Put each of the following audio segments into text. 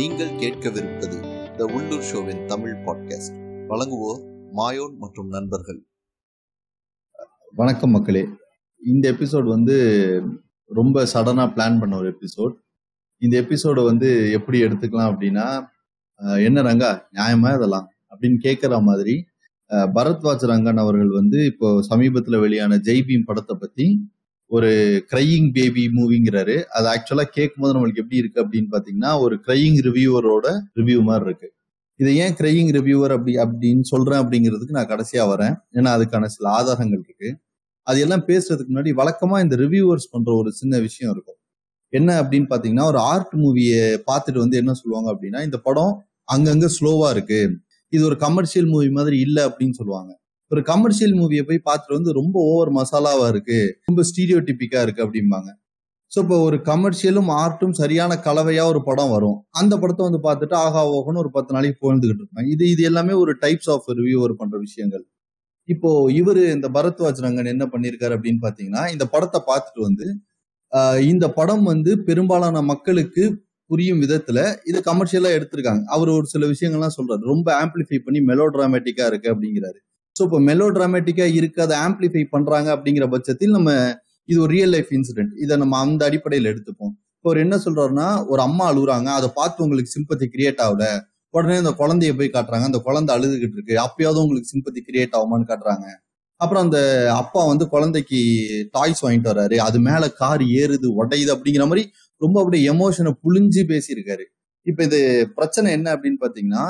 நீங்கள் கேட்கவிருப்பது த உள்ளூர் ஷோவின் தமிழ் பாட்காஸ்ட் வழங்குவோர் மாயோன் மற்றும் நண்பர்கள். வணக்கம் மக்களே. இந்த எபிசோட் வந்து ரொம்ப சடனா பிளான் பண்ண ஒரு எபிசோட் இந்த எபிசோடை வந்து எப்படி எடுத்துக்கலாம் அப்படின்னா என்ன ரங்கா நியாயமா இதெல்லாம்? அப்படின்னு கேட்குற மாதிரி பரத்வாஜ் ரங்கன் அவர்கள் வந்து இப்போ சமீபத்துல வெளியான ஜெய்பீம் படத்தை பத்தி ஒரு கிரையிங் பேபி மூவிங்கிறாரு அது ஆக்சுவலா கேட்கும் போது நம்மளுக்கு எப்படி இருக்கு அப்படின்னு பாத்தீங்கன்னா ஒரு கிரையிங் ரிவ்யூவரோட ரிவ்யூ மாதிரி இருக்கு. இதை ஏன் கிரையிங் ரிவ்யூவர் அப்படி அப்படின்னு சொல்றேன் அப்படிங்கிறதுக்கு நான் கடைசியா வரேன். ஏன்னா அதுக்கான சில ஆதாரங்கள் இருக்கு. அது எல்லாம் பேசுறதுக்கு முன்னாடி வழக்கமா இந்த ரிவ்யூவர்ஸ் பண்ற ஒரு சின்ன விஷயம் இருக்கும். என்ன அப்படின்னு பாத்தீங்கன்னா ஒரு ஆர்ட் மூவியை பார்த்துட்டு வந்து என்ன சொல்லுவாங்க அப்படின்னா இந்த படம் அங்கங்க ஸ்லோவா இருக்கு. இது ஒரு கமர்ஷியல் மூவி மாதிரி இல்லை அப்படின்னு சொல்லுவாங்க. ஒரு கமர்ஷியல் மூவியை போய் பார்த்துட்டு வந்து ரொம்ப ஓவர் மசாலாவா இருக்கு. ரொம்ப ஸ்டீரியோ டிப்பிக்கா இருக்கு அப்படிம்பாங்க. ஸோ இப்போ ஒரு கமர்ஷியலும் ஆர்ட்டும் சரியான கலவையா ஒரு படம் வரும். அந்த படத்தை வந்து பார்த்துட்டு ஆகா ஓகன்னு ஒரு பத்து நாளைக்கு புகழ்ந்துகிட்டு இருப்பாங்க. இது இது எல்லாமே ஒரு டைப்ஸ் ஆஃப் ரிவ்யூவர் பண்ற விஷயங்கள். இப்போ இவர் இந்த பரத்வாஜ் ரங்கன் என்ன பண்ணியிருக்காரு அப்படின்னு பாத்தீங்கன்னா இந்த படத்தை பார்த்துட்டு வந்து இந்த படம் வந்து பெரும்பாலான மக்களுக்கு புரியும் விதத்துல இது கமர்ஷியலா எடுத்திருக்காங்க. அவர் ஒரு சில விஷயங்கள்லாம் சொல்றாரு. ரொம்ப ஆம்பிளிஃபை பண்ணி மெலோ டிராமேட்டிக்கா இருக்கு அப்படிங்கிறாரு. ஸோ இப்போ மெலோ ட்ராமேட்டிக்காக இருக்கு அதை ஆம்பிளிஃபை பண்றாங்க அப்படிங்கிற பட்சத்தில் நம்ம இது ஒரு ரியல் லைஃப் இன்சிடென்ட் இதை நம்ம அந்த அடிப்படையில் எடுத்துப்போம். இப்போ அவர் என்ன சொல்றாருன்னா ஒரு அம்மா அழுகுறாங்க அதை பார்த்து உங்களுக்கு சிம்பத்தி கிரியேட் ஆகல. உடனே அந்த குழந்தைய போய் காட்டுறாங்க அந்த குழந்தை அழுதுகிட்டு இருக்கு. அப்பயாவது உங்களுக்கு சிம்பத்தி கிரியேட் ஆகுமான்னு காட்டுறாங்க. அப்புறம் அந்த அப்பா வந்து குழந்தைக்கு டாய்ஸ் வாங்கிட்டு வர்றாரு. அது மேல கார் ஏறுது உடையுது அப்படிங்கிற மாதிரி ரொம்ப அப்படியே எமோஷனை புழிஞ்சு பேசியிருக்காரு. இப்ப இது பிரச்சனை என்ன அப்படின்னு பாத்தீங்கன்னா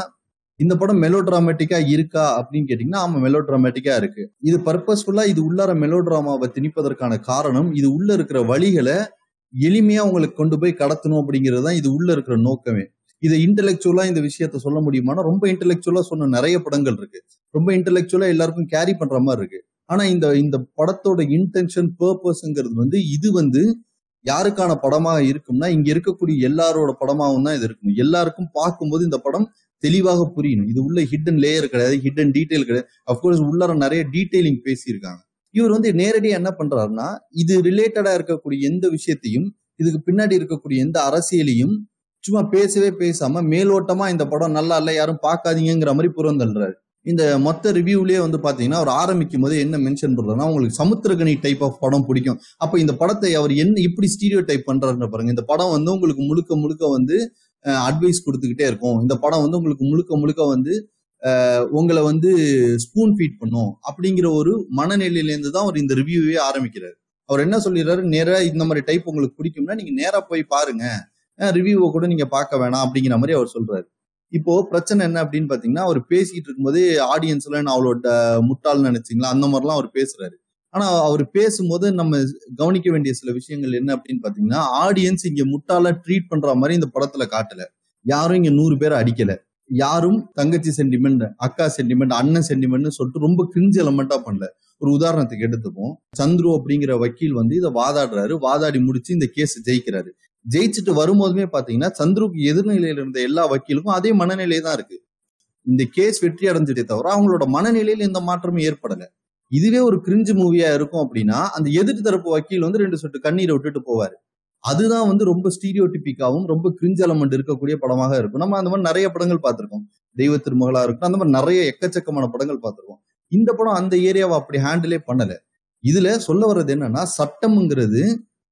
இந்த படம் மெலோ டிராமேட்டிக்கா இருக்கா அப்படின்னு கேட்டீங்கன்னா ஆமா மெலோ டிராமேட்டிக்கா இருக்கு. இது பர்பஸ்ஃபுல்லா இது உள்ளார மெலோ டிராமாவை திணிப்பதற்கான காரணம் இது உள்ள இருக்கிற வழிகளை எளிமையா உங்களுக்கு கொண்டு போய் கடத்தணும் அப்படிங்கிறது தான் இது உள்ள இருக்கிற நோக்கமே. இதை இன்டெலெக்சுவலா இந்த விஷயத்த சொல்ல முடியுமானா ரொம்ப இன்டெலெக்சுவலா சொன்ன நிறைய படங்கள் இருக்கு. ரொம்ப இன்டெலெக்சுவலா எல்லாருக்கும் கேரி பண்ற மாதிரி இருக்கு. ஆனா இந்த இந்த படத்தோட இன்டென்ஷன் பர்பஸ்ங்கிறது வந்து இது வந்து யாருக்கான படமா இருக்கும்னா இங்க இருக்கக்கூடிய எல்லாரோட படமாகவும் தான் இது இருக்கும். எல்லாருக்கும் பார்க்கும்போது இந்த படம் தெளிவாக புரியணும். இது உள்ள ஹிடன் லேயர் கிடையாது ஹிடன் டீட்டெயில் கிடையாது. அப்கோர்ஸ் உள்ளார நிறைய டீடைலிங் பேசியிருக்காங்க. இவர் வந்து நேரடியாக என்ன பண்றாருன்னா இது ரிலேட்டடா இருக்கக்கூடிய எந்த விஷயத்தையும் இதுக்கு பின்னாடி இருக்கக்கூடிய எந்த அரசியலையும் சும்மா பேசவே பேசாம மேலோட்டமா இந்த படம் நல்லா இல்லை யாரும் பார்க்காதீங்கிற மாதிரி புறந்தள்ளுறாரு. இந்த மொத்த ரிவ்யூலயே வந்து பாத்தீங்கன்னா அவர் ஆரம்பிக்கும் போது என்ன மென்ஷன் பண்றாருன்னா உங்களுக்கு சமுத்திரகனி டைப் ஆஃப் படம் பிடிக்கும். அப்ப இந்த படத்தை அவர் என்ன இப்படி ஸ்டீரியோ டைப் பண்றாருன்னு பாருங்க. இந்த படம் வந்து உங்களுக்கு முழுக்க முழுக்க வந்து அட்வைஸ் கொடுத்துக்கிட்டே இருக்கும். இந்த படம் வந்து உங்களுக்கு முழுக்க முழுக்க வந்து உங்களை வந்து ஸ்பூன் ஃபீட் பண்ணும் அப்படிங்கிற ஒரு மனநிலையிலேருந்து தான் அவர் இந்த ரிவ்யூவே ஆரம்பிக்கிறார். அவர் என்ன சொல்லிடுறாரு? நேராக இந்த மாதிரி டைப் உங்களுக்கு பிடிக்கும்னா நீங்க நேராக போய் பாருங்க. ரிவ்யூவை கூட நீங்க பார்க்க வேணாம் அப்படிங்கிற மாதிரி அவர் சொல்றாரு. இப்போ பிரச்சனை என்ன அப்படின்னு பாத்தீங்கன்னா அவர் பேசிட்டு இருக்கும்போது ஆடியன்ஸ்ல நான் அவளோட முட்டாள்னு நினைச்சிங்களா? அந்த மாதிரிலாம் அவர் பேசுறாரு. ஆனா அவர் பேசும்போது நம்ம கவனிக்க வேண்டிய சில விஷயங்கள் என்ன அப்படின்னு பாத்தீங்கன்னா ஆடியன்ஸ் இங்க முட்டாளா ட்ரீட் பண்ற மாதிரி இந்த படத்துல காட்டல. யாரும் இங்க நூறு பேரை அடிக்கல. யாரும் தங்கச்சி சென்டிமெண்ட் அக்கா சென்டிமெண்ட் அண்ணன் சென்டிமெண்ட்னு சொல்லிட்டு ரொம்ப கிரிஞ்சு எலமெண்டா பண்ணல. ஒரு உதாரணத்துக்கு எடுத்துப்போம் சந்துரு அப்படிங்கிற வக்கீல் வந்து இதை வாதாடுறாரு. வாதாடி முடிச்சு இந்த கேஸ் ஜெயிக்கிறாரு. ஜெயிச்சுட்டு வரும்போதுமே பாத்தீங்கன்னா சந்துருக்கு எதிர்நிலையில இருந்த எல்லா வக்கீலுக்கும் அதே மனநிலை தான் இருக்கு. இந்த கேஸ் வெற்றி அடைஞ்சிட்டே தவிர அவங்களோட மனநிலையில எந்த மாற்றமும் ஏற்படலை. இதுவே ஒரு கிரிஞ்சு மூவியா இருக்கும் அப்படின்னா அந்த எதிர்த்து தரப்பு வக்கீல் வந்து ரெண்டு சொட்டு கண்ணீரை விட்டுட்டு போவாரு. அதுதான் வந்து ரொம்ப ஸ்டீரியோ டிப்பிக்காவும் ரொம்ப கிரிஞ்சு எலமெண்ட் இருக்கக்கூடிய படமாக இருக்கும். நம்ம அந்த மாதிரி நிறைய படங்கள் பார்த்திருக்கோம். தெய்வ திருமகளா இருக்கும் அந்த மாதிரி நிறைய எக்கச்சக்கமான படங்கள் பார்த்திருக்கோம். இந்த படம் அந்த ஏரியாவை அப்படி ஹேண்டிலே பண்ணல. இதுல சொல்ல வர்றது என்னன்னா சட்டம்ங்கிறது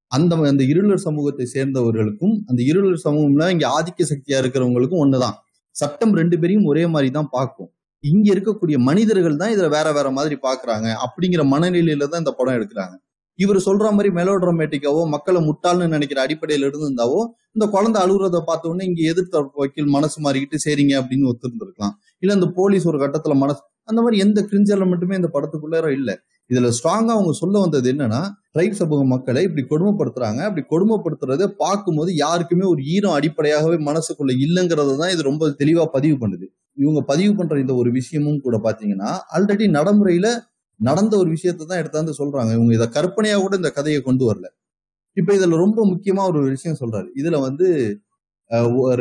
அந்த அந்த இருளர் சமூகத்தை சேர்ந்தவர்களுக்கும் அந்த இருளர் சமூகம்ல இங்க ஆதிக்க சக்தியா இருக்கிறவங்களுக்கும் ஒண்ணுதான். சட்டம் ரெண்டு பேரையும் ஒரே மாதிரி தான் பார்க்கும். இங்க இருக்கக்கூடிய மனிதர்கள் தான் இதுல வேற வேற மாதிரி பாக்குறாங்க. அப்படிங்கிற மனநிலையில தான் இந்த படம் எடுக்கிறாங்க. இவர் சொல்ற மாதிரி மெலோட்ரமேட்டிக்காவோ மக்களை முட்டாள்னு நினைக்கிற அடிப்படையில இருந்திருந்தாவோ இந்த குழந்தை அழுகுறத பார்த்த உடனே இங்க எதிர்த்தரப்பு வக்கீல் மனசு மாறிக்கிட்டு சரிங்க அப்படின்னு ஒத்துருந்துருக்கலாம். இல்ல இந்த போலீஸ் ஒரு கட்டத்துல மனசு அந்த மாதிரி எந்த கிரிஞ்சல மட்டுமே இந்த படத்துக்குள்ளார இல்ல. இதுல ஸ்ட்ராங்கா அவங்க சொல்ல வந்தது என்னன்னா ட்ரைப் சமூக மக்களை இப்படி கொடுமைப்படுத்துறாங்க. அப்படி கொடுமைப்படுத்துறத பார்க்கும்போது யாருக்குமே ஒரு ஈரம் அடிப்படையாகவே மனசுக்குள்ள இல்லைங்கிறது தான் இது ரொம்ப தெளிவா பதிவு பண்ணுது. இவங்க பதிவு பண்ற இந்த ஒரு விஷயமும் கூட பாத்தீங்கன்னா ஆல்ரெடி நடைமுறையில நடந்த ஒரு விஷயத்த தான் எடுத்தாந்து சொல்றாங்க. இவங்க இதை கற்பனையா கூட இந்த கதையை கொண்டு வரல. இப்ப இதுல ரொம்ப முக்கியமா ஒரு விஷயம் சொல்றாரு. இதுல வந்து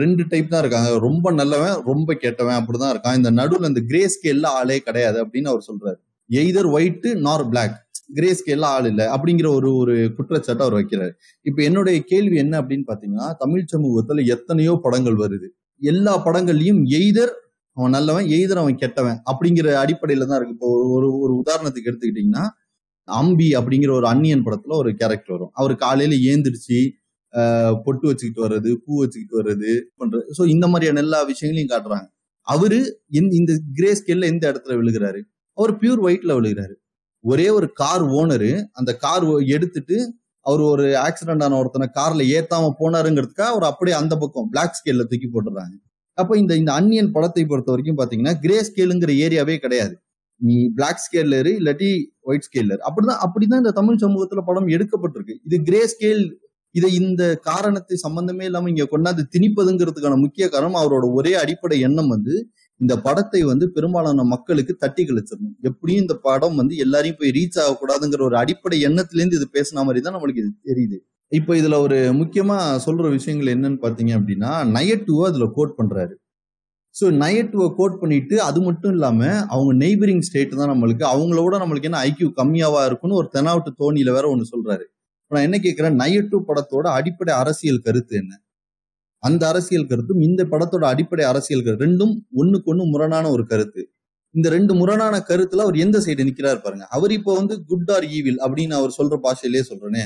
ரெண்டு டைப் தான் இருக்காங்க. ரொம்ப நல்லவன் ரொம்ப கெட்டவன் அப்படிதான் இருக்கான். இந்த நடுவில் இந்த கிரே ஸ்கேல்ல ஆளே கிடையாது அப்படின்னு அவர் சொல்றாரு. Either white nor black grey ஸ்கேல்ல ஆள் இல்லை. அப்படிங்கிற ஒரு ஒரு குற்றச்சாட்டை அவர் வைக்கிறாரு. இப்போ என்னுடைய கேள்வி என்ன அப்படின்னு பாத்தீங்கன்னா தமிழ் சமூகத்துல எத்தனையோ படங்கள் வருது. எல்லா படங்கள்லயும் எய்தர் அவன் நல்லவன் எய்தர் அவன் கெட்டவன் அப்படிங்கிற அடிப்படையில தான் இருக்கு. இப்போ ஒரு ஒரு உதாரணத்துக்கு எடுத்துக்கிட்டீங்கன்னா அம்பி அப்படிங்கிற ஒரு அன்னியன் படத்துல ஒரு கேரக்டர் வரும். அவர் காலையில ஏந்திரிச்சு பொட்டு வச்சுக்கிட்டு வர்றது பூ வச்சுக்கிட்டு வர்றது பண்றது ஸோ இந்த மாதிரியான எல்லா விஷயங்களையும் காட்டுறாங்க. அவரு இந்த கிரே ஸ்கேல்ல எந்த இடத்துல விழுகிறாரு? அவர் பியூர் ஒயிட்ல விழுகிறாரு. ஒரே ஒரு கார் ஓனரு அந்த கார் எடுத்துட்டு அவர் ஒரு ஆக்சிடென்ட் ஆன ஒருத்தனை கார்ல ஏத்தாம போனாருங்கிறதுக்காக அவர் அப்படியே அந்த பக்கம் பிளாக் ஸ்கேல்ல தூக்கி போட்டுறாங்க அப்ப இந்த இந்த அன்னியன் படத்தை பொறுத்த வரைக்கும் பாத்தீங்கன்னா கிரே ஸ்கேலுங்கிற ஏரியாவே கிடையாது. நீ பிளாக் ஸ்கேல்ல இரு இல்லாட்டி ஒயிட் ஸ்கேல்ல இரு. அப்படிதான் அப்படிதான் இந்த தமிழ் சமூகத்துல படம் எடுக்கப்பட்டிருக்கு. இது கிரே ஸ்கேல் இதை இந்த காரணத்தை சம்பந்தமே இல்லாம இங்க கொண்டாந்து திணிப்பதுங்கிறதுக்கான முக்கிய காரணம் அவரோட ஒரே அடிப்படை எண்ணம் வந்து இந்த படத்தை வந்து பெரும்பாலான மக்களுக்கு தட்டி கழிச்சிடணும். எப்படியும் இந்த படம் வந்து எல்லாரையும் போய் ரீச் ஆகக்கூடாதுங்கிற ஒரு அடிப்படை எண்ணத்திலேருந்து இது பேசின மாதிரி தான் நம்மளுக்கு இது தெரியுது. இப்போ இதுல ஒரு முக்கியமா சொல்ற விஷயங்கள் என்னன்னு பாத்தீங்க அப்படின்னா நயட்டுவை அதுல கோட் பண்றாரு. ஸோ நயட்டுவை கோட் பண்ணிட்டு அது மட்டும் இல்லாம அவங்க நெய்பரிங் ஸ்டேட் தான் நம்மளுக்கு அவங்களோட நம்மளுக்கு என்ன ஐக்கியூ கம்மியாவா இருக்குன்னு ஒரு தெனாவட்டு தோணியில வேற ஒன்று சொல்றாரு. நான் என்ன கேட்கிறேன் நயட்டு படத்தோட அடிப்படை அரசியல் கருத்து என்ன? அந்த அரசியல் கருத்தும் இந்த படத்தோட அடிப்படை அரசியல் கருத்து ரெண்டும் ஒண்ணுக்கு ஒண்ணு முரணான ஒரு கருத்து. இந்த ரெண்டு முரணான கருத்துல அவர் எந்த சைடு நிக்கிறாரு பாருங்க. அவர் இப்போ வந்து குட் ஆர் ஈவில் அப்படின்னு அவர் சொல்ற பாஷையிலேயே சொல்றேனே.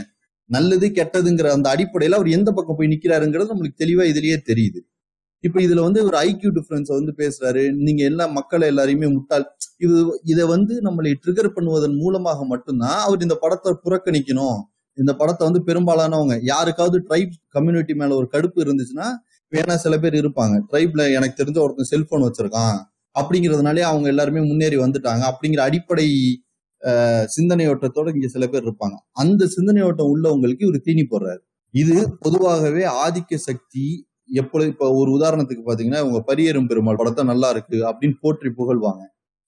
நல்லது கெட்டதுங்கிற அந்த அடிப்படையில அவர் எந்த பக்கம் போய் நிக்கிறாருங்கிறது நம்மளுக்கு தெளிவா இதுலயே தெரியுது. இப்ப இதுல வந்து ஒரு ஐக்கியூ டிஃபரன்ஸ் வந்து பேசுறாரு. நீங்க எல்லா மக்களை எல்லாரையுமே முட்டாள். இது இதை வந்து நம்மளை ட்ரிகர் பண்ணுவதன் மூலமாக மட்டும்தான் அவர் இந்த படத்தை புறக்கணிக்கணும். இந்த படத்தை வந்து பெரும்பாலானவங்க யாருக்காவது ட்ரைப் கம்யூனிட்டி மேல ஒரு கடுப்பு இருந்துச்சுன்னா வேணா சில பேர் இருப்பாங்க. ட்ரைப்ல எனக்கு தெரிஞ்ச ஒருத்தன் செல்போன் வச்சிருக்கான். அப்படிங்கிறதுனாலே அவங்க எல்லாருமே முன்னேறி வந்துட்டாங்க. அப்படிங்கிற அடிப்படை சிந்தனையோட்டத்தோட இங்க சில பேர் இருப்பாங்க. அந்த சிந்தனையோட்டம் உள்ளவங்களுக்கு இவர் தீனி போடுறாரு. இது பொதுவாகவே ஆதிக்க சக்தி எப்பொழுது இப்ப ஒரு உதாரணத்துக்கு பாத்தீங்கன்னா இவங்க பரியரும் பெருமாள் படத்தை நல்லா இருக்கு அப்படின்னு போற்றி புகழ்வாங்க.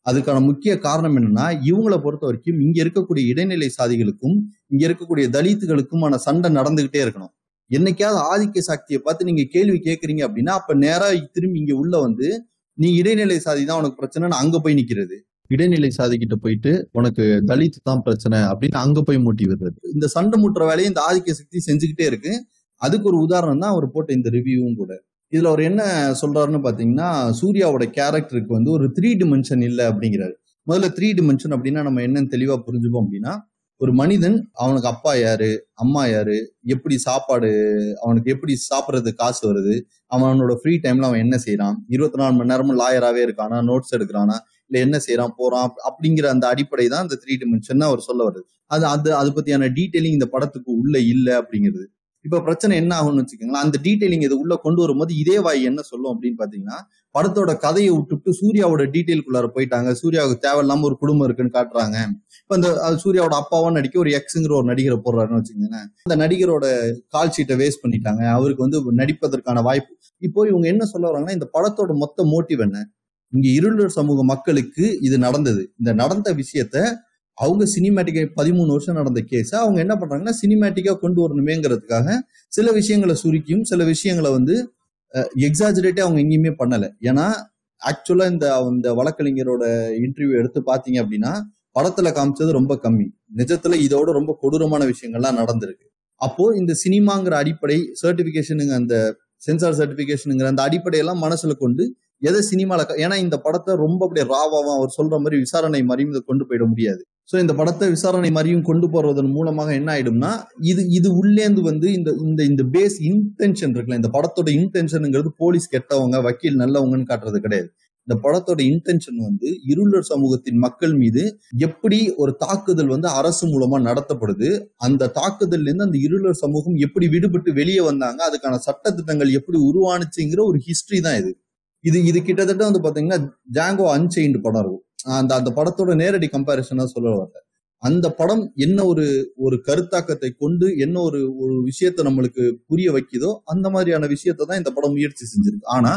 அதுக்கான முக்கிய காரணம் என்னன்னா இவங்களை பொறுத்த வரைக்கும் இங்க இருக்கக்கூடிய இடைநிலை சாதிகளுக்கும் இங்க இருக்கக்கூடிய தலித்துகளுக்குமான சண்டை நடந்துகிட்டே இருக்கணும். என்னைக்காவது ஆதிக்க சக்தியை பார்த்து நீங்க கேள்வி கேட்கறீங்க அப்படின்னா அப்ப நேரா திரும்பி இங்க உள்ள வந்து நீ இடைநிலை சாதி தான் உனக்கு பிரச்சனைன்னு அங்க போய் நிக்கிறது. இடைநிலை சாதி கிட்ட போயிட்டு உனக்கு தலித்து தான் பிரச்சனை அப்படின்னு அங்க போய் மூட்டி விடுறது. இந்த சண்டை மூட்டுற வேலையை இந்த ஆதிக்க சக்தி செஞ்சுக்கிட்டே இருக்கு. அதுக்கு ஒரு உதாரணம் தான் அவர் போட்ட இந்த ரிவ்யூவும் கூட. இதுல அவர் என்ன சொல்றாருன்னு பாத்தீங்கன்னா சூர்யாவோட கேரக்டருக்கு வந்து ஒரு த்ரீ டிமென்ஷன் இல்லை அப்படிங்கிறாரு. முதல்ல த்ரீ டிமென்ஷன் அப்படின்னா நம்ம என்னன்னு தெளிவா புரிஞ்சுப்போம் அப்படின்னா ஒரு மனிதன் அவனுக்கு அப்பா யாரு அம்மா யாரு எப்படி சாப்பாடு அவனுக்கு எப்படி சாப்பிட்றது காசு வருது அவனோட ஃப்ரீ டைம்ல அவன் என்ன செய்யறான் இருபத்தி நாலு மணி நேரமும் லாயராகவே இருக்கானா நோட்ஸ் எடுக்கிறானா இல்ல என்ன செய்யறான் போறான் அப்படிங்கிற அந்த அடிப்படை தான் அந்த த்ரீ டிமென்ஷன் அவர் சொல்ல வருது அது அது அதை பத்தியான டீட்டெயிலிங் இந்த படத்துக்கு உள்ள இல்ல அப்படிங்கிறது. இப்ப பிரச்சனை என்ன ஆகும்னு வச்சுக்கோங்களேன் அந்த டீட்டெயிலிங் இதை உள்ள கொண்டு வரும்போது இதே வாய் என்ன சொல்லும் அப்படின்னு பாத்தீங்கன்னா படத்தோட கதையை விட்டுட்டு சூர்யாவோட டீட்டெயிலுக்குள்ளார போயிட்டாங்க. சூர்யாவுக்கு தேவையில்லாம ஒரு குடும்பம் இருக்குன்னு காட்டுறாங்க. இப்ப அந்த சூர்யாவோட அப்பாவா நடிக்க ஒரு எக்ஸுங்கிற ஒரு நடிகரை போடுறாருன்னு வச்சுக்கோங்களேன். அந்த நடிகரோட கால் ஷீட்டை வேஸ்ட் பண்ணிட்டாங்க. அவருக்கு வந்து நடிப்பதற்கான வாய்ப்பு. இப்போ இவங்க என்ன சொல்ல வராங்கன்னா இந்த படத்தோட மொத்த மோட்டிவ் என்ன? இங்க இருளர் சமூக மக்களுக்கு இது நடந்தது. இந்த நடந்த விஷயத்த அவங்க சினிமேட்டிக்கை பதிமூணு வருஷம் நடந்த கேஸை அவங்க என்ன பண்றாங்கன்னா சினிமேட்டிக்கா கொண்டு வரணுமேங்கிறதுக்காக சில விஷயங்களை சுருக்கியும் சில விஷயங்களை வந்து எக்ஸாஜரேட்டே அவங்க எங்கேயுமே பண்ணல. ஏன்னா ஆக்சுவலா இந்த இந்த வழக்கறிஞரோட இன்டர்வியூ எடுத்து பாத்தீங்க அப்படின்னா படத்துல காமிச்சது ரொம்ப கம்மி. நிஜத்துல இதோட ரொம்ப கொடூரமான விஷயங்கள்லாம் நடந்திருக்கு. அப்போ இந்த சினிமாங்கிற அடிப்படை சர்டிபிகேஷனுங்க அந்த சென்சார் சர்டிபிகேஷனுங்கிற அந்த அடிப்படையெல்லாம் மனசுல கொண்டு எதை சினிமால ஏன்னா இந்த படத்தை ரொம்ப அப்படியே ராவாவும் அவர் சொல்ற மாதிரி விசாரணை மாதிரியும் இதை கொண்டு போயிட முடியாது. ஸோ இந்த படத்தை விசாரணை மாதிரியும் கொண்டு போறதன் மூலமாக என்ன ஆயிடும்னா இது இது உள்ளேந்து வந்து இந்த இந்த இந்த பேஸ் இன்டென்ஷன் இருக்குல்ல இந்த படத்தோட இன்டென்ஷனுங்கிறது போலீஸ் கெட்டவங்க வக்கீல் நல்லவங்கன்னு காட்டுறது கிடையாது. இந்த படத்தோட இன்டென்ஷன் வந்து இருளர் சமூகத்தின் மக்கள் மீது எப்படி ஒரு தாக்குதல் வந்து அரசு மூலமா நடத்தப்படுது அந்த தாக்குதல்ல இருந்து அந்த இருளர் சமூகம் எப்படி விடுபட்டு வெளியே வந்தாங்க அதுக்கான சட்டத்திட்டங்கள் எப்படி உருவானுச்சுங்கிற ஒரு ஹிஸ்டரி தான் இது. இது இது கிட்டத்தட்ட வந்து பாத்தீங்கன்னா ஜாங்கோ அன்செயின்டு படம் இருக்கும். அந்த அந்த படத்தோட நேரடி கம்பாரிசனா சொல்ல வரேன் அந்த படம் என்ன ஒரு ஒரு கருத்தாக்கத்தை கொண்டு என்ன ஒரு ஒரு விஷயத்த நம்மளுக்கு புரிய வைக்குதோ அந்த மாதிரியான விஷயத்தை தான் இந்த படம் முயற்சி செஞ்சிருக்கு. ஆனா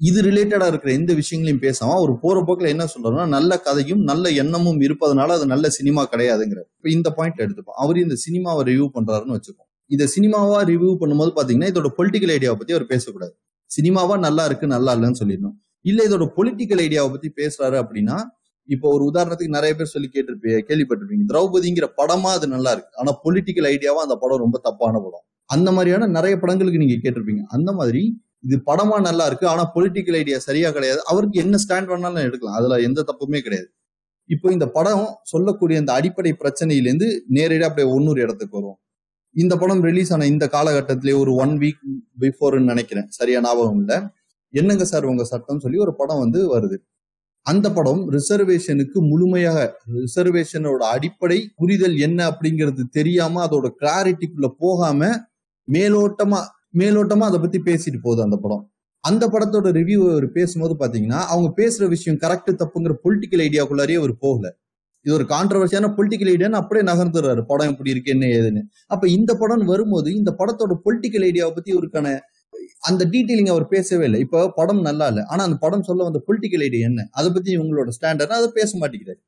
இது ரிலேட்டடா இருக்கிற எந்த விஷயங்களையும் பேசாம அவர் போற போக்கில் என்ன சொல்றாருன்னா நல்ல கதையும் நல்ல எண்ணமும் இருப்பதனால அது நல்ல சினிமா கிடையாதுங்கிற இப்ப இந்த பாயிண்ட் எடுத்துப்போம். அவர் இந்த சினிமாவை ரிவ்யூ பண்றாருன்னு வச்சுக்கோம். இதை சினிமாவா ரிவ்யூ பண்ணும்போது பாத்தீங்கன்னா இதோட பொலிட்டிக்கல் ஐடியாவை பத்தி அவர் பேசக்கூடாது. சினிமாவா நல்லா இருக்கு நல்லா இல்லைன்னு சொல்லிடணும். இல்ல இதோட பொலிட்டிக்கல் ஐடியாவை பத்தி பேசுறாரு அப்படின்னா இப்போ ஒரு உதாரணத்துக்கு நிறைய பேர் சொல்லி கேட்டிருப்பீங்க கேள்விப்பட்டிருப்பீங்க. திரௌபதிங்கிற படமா அது நல்லா இருக்கு. ஆனா பொலிட்டிக்கல் ஐடியாவா அந்த படம் ரொம்ப தப்பான படம். அந்த மாதிரியான நிறைய படங்களுக்கு நீங்க கேட்டிருப்பீங்க. அந்த மாதிரி இது படமா நல்லா இருக்கு. ஆனா பொலிட்டிக்கல் ஐடியா சரியா கிடையாது. அவருக்கு என்ன ஸ்டாண்ட் வேணாலும் எடுக்கலாம். அதுல எந்த தப்புமே கிடையாது. இப்போ இந்த படம் சொல்லக்கூடிய இந்த அடிப்படை பிரச்சனையிலேருந்து நேரடியாக அப்படியே ஒன்னொரு இடத்துக்கு வரும். இந்த படம் ரிலீஸ் ஆன இந்த காலகட்டத்திலே ஒரு ஒன் வீக் பிஃபோர்னு நினைக்கிறேன். சரியா ஞாபகம் இல்லை. என்னங்க சார் உங்க சட்டம் சொல்லி ஒரு படம் வந்து வருது. அந்த படம் ரிசர்வேஷனுக்கு முழுமையாக ரிசர்வேஷனோட அடிப்படை புரிதல் என்ன அப்படிங்கிறது தெரியாம அதோட கிளாரிட்டிக்குள்ள போகாம மேலோட்டமா மேலோட்டமா அதை பத்தி பேசிட்டு போகுது அந்த படம். அந்த படத்தோட ரிவ்யூ அவர் பேசும்போது பாத்தீங்கன்னா அவங்க பேசுற விஷயம் கரெக்ட் தப்புங்கிற பொலிட்டிக்கல் ஐடியாக்குள்ளாரே அவர் போகல. இது ஒரு கான்ட்ரவர்சியான பொலிட்டிக்கல் ஐடியான்னு அப்படியே நகர்ந்துடுறாரு. படம் எப்படி இருக்கு என்ன ஏதுன்னு. அப்ப இந்த படம் வரும்போது இந்த படத்தோட பொலிட்டிக்கல் ஐடியாவை பத்தி இவருக்கான அந்த டீட்டெயிலிங் அவர் பேசவே இல்லை. இப்போ படம் நல்லா இல்லை. ஆனால் அந்த படம் சொல்ல வந்த பொலிட்டிக்கல் ஐடியா என்ன? அதை பற்றி உங்களோட ஸ்டாண்டர்ட் அதை பேச மாட்டேங்கிறாரு.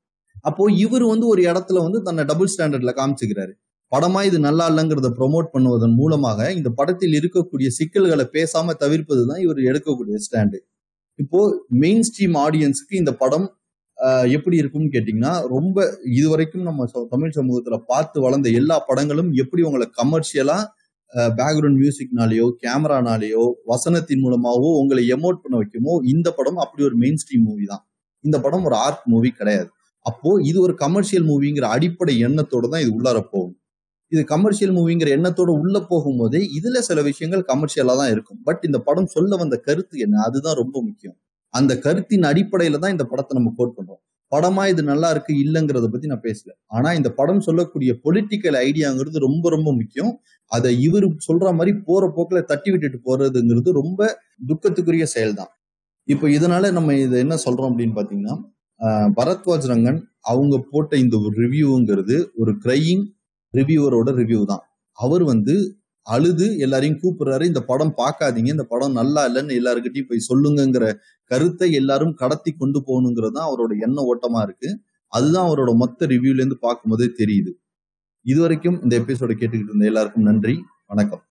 அப்போ இவர் வந்து ஒரு இடத்துல வந்து தன்னை டபுள் ஸ்டாண்டர்ட்ல காமிச்சுக்கிறாரு. படமா இது நல்லா இல்லைங்கிறத ப்ரொமோட் பண்ணுவதன் மூலமாக இந்த படத்தில் இருக்கக்கூடிய சிக்கல்களை பேசாம தவிர்ப்பது தான் இவர் எடுக்கக்கூடிய ஸ்டாண்டு இப்போ மெயின் ஸ்ட்ரீம் ஆடியன்ஸுக்கு இந்த படம் எப்படி இருக்கும்னு கேட்டிங்கன்னா ரொம்ப இதுவரைக்கும் நம்ம தமிழ் சமூகத்தில் பார்த்து வளர்ந்த எல்லா படங்களும் எப்படி உங்களை கமர்ஷியலாக பேக்ரவுண்ட் மியூசிக்னாலேயோ கேமரானாலேயோ வசனத்தின் மூலமாகவோ உங்களை எமோட் பண்ண வைக்குமோ இந்த படம் அப்படி ஒரு மெயின் ஸ்ட்ரீம் மூவி தான். இந்த படம் ஒரு ஆர்ட் மூவி கிடையாது. அப்போ இது ஒரு கமர்ஷியல் மூவிங்கிற அடிப்படை எண்ணத்தோடு தான் இது உள்ளார போகும். இது கமர்ஷியல் மூவிங்கிற எண்ணத்தோடு உள்ள போகும்போதே இதுல சில விஷயங்கள் கமர்ஷியலா தான் இருக்கும். பட் இந்த படம் சொல்ல வந்த கருத்து என்ன? அதுதான் ரொம்ப முக்கியம். அந்த கருத்தின் அடிப்படையில தான் இந்த படத்தை நம்ம கோட் பண்றோம். படமா இது நல்லா இருக்கு இல்லைங்கிறத பத்தி நான் பேசல. ஆனா இந்த படம் சொல்லக்கூடிய பொலிட்டிக்கல் ஐடியாங்கிறது ரொம்ப ரொம்ப முக்கியம். அதை இவர் சொல்ற மாதிரி போற போக்கில் தட்டி விட்டுட்டு போறதுங்கிறது ரொம்ப துக்கத்துக்குரிய செயல் தான் இப்போ இதனால நம்ம இதை என்ன சொல்றோம் அப்படின்னு பாத்தீங்கன்னா பரத்வாஜ் ரங்கன் அவங்க போட்ட இந்த ஒரு ரிவ்யூங்கிறது ஒரு கிரையிங் ரிவ்யூவரோட ரிவ்யூ தான் அவர் வந்து அழுது எல்லாரையும் கூப்பிடுறாரு இந்த படம் பார்க்காதீங்க இந்த படம் நல்லா இல்லைன்னு எல்லாருக்கிட்டையும் போய் சொல்லுங்கிற கருத்தை எல்லாரும் கடத்தி கொண்டு போகணுங்கிறது தான் அவரோட எண்ண ஓட்டமா இருக்கு. அதுதான் அவரோட மொத்த ரிவ்யூல இருந்து பார்க்கும்போதே தெரியுது. இதுவரைக்கும் இந்த எபிசோடு கேட்டுக்கிட்டு இருந்த எல்லாருக்கும் நன்றி. வணக்கம்.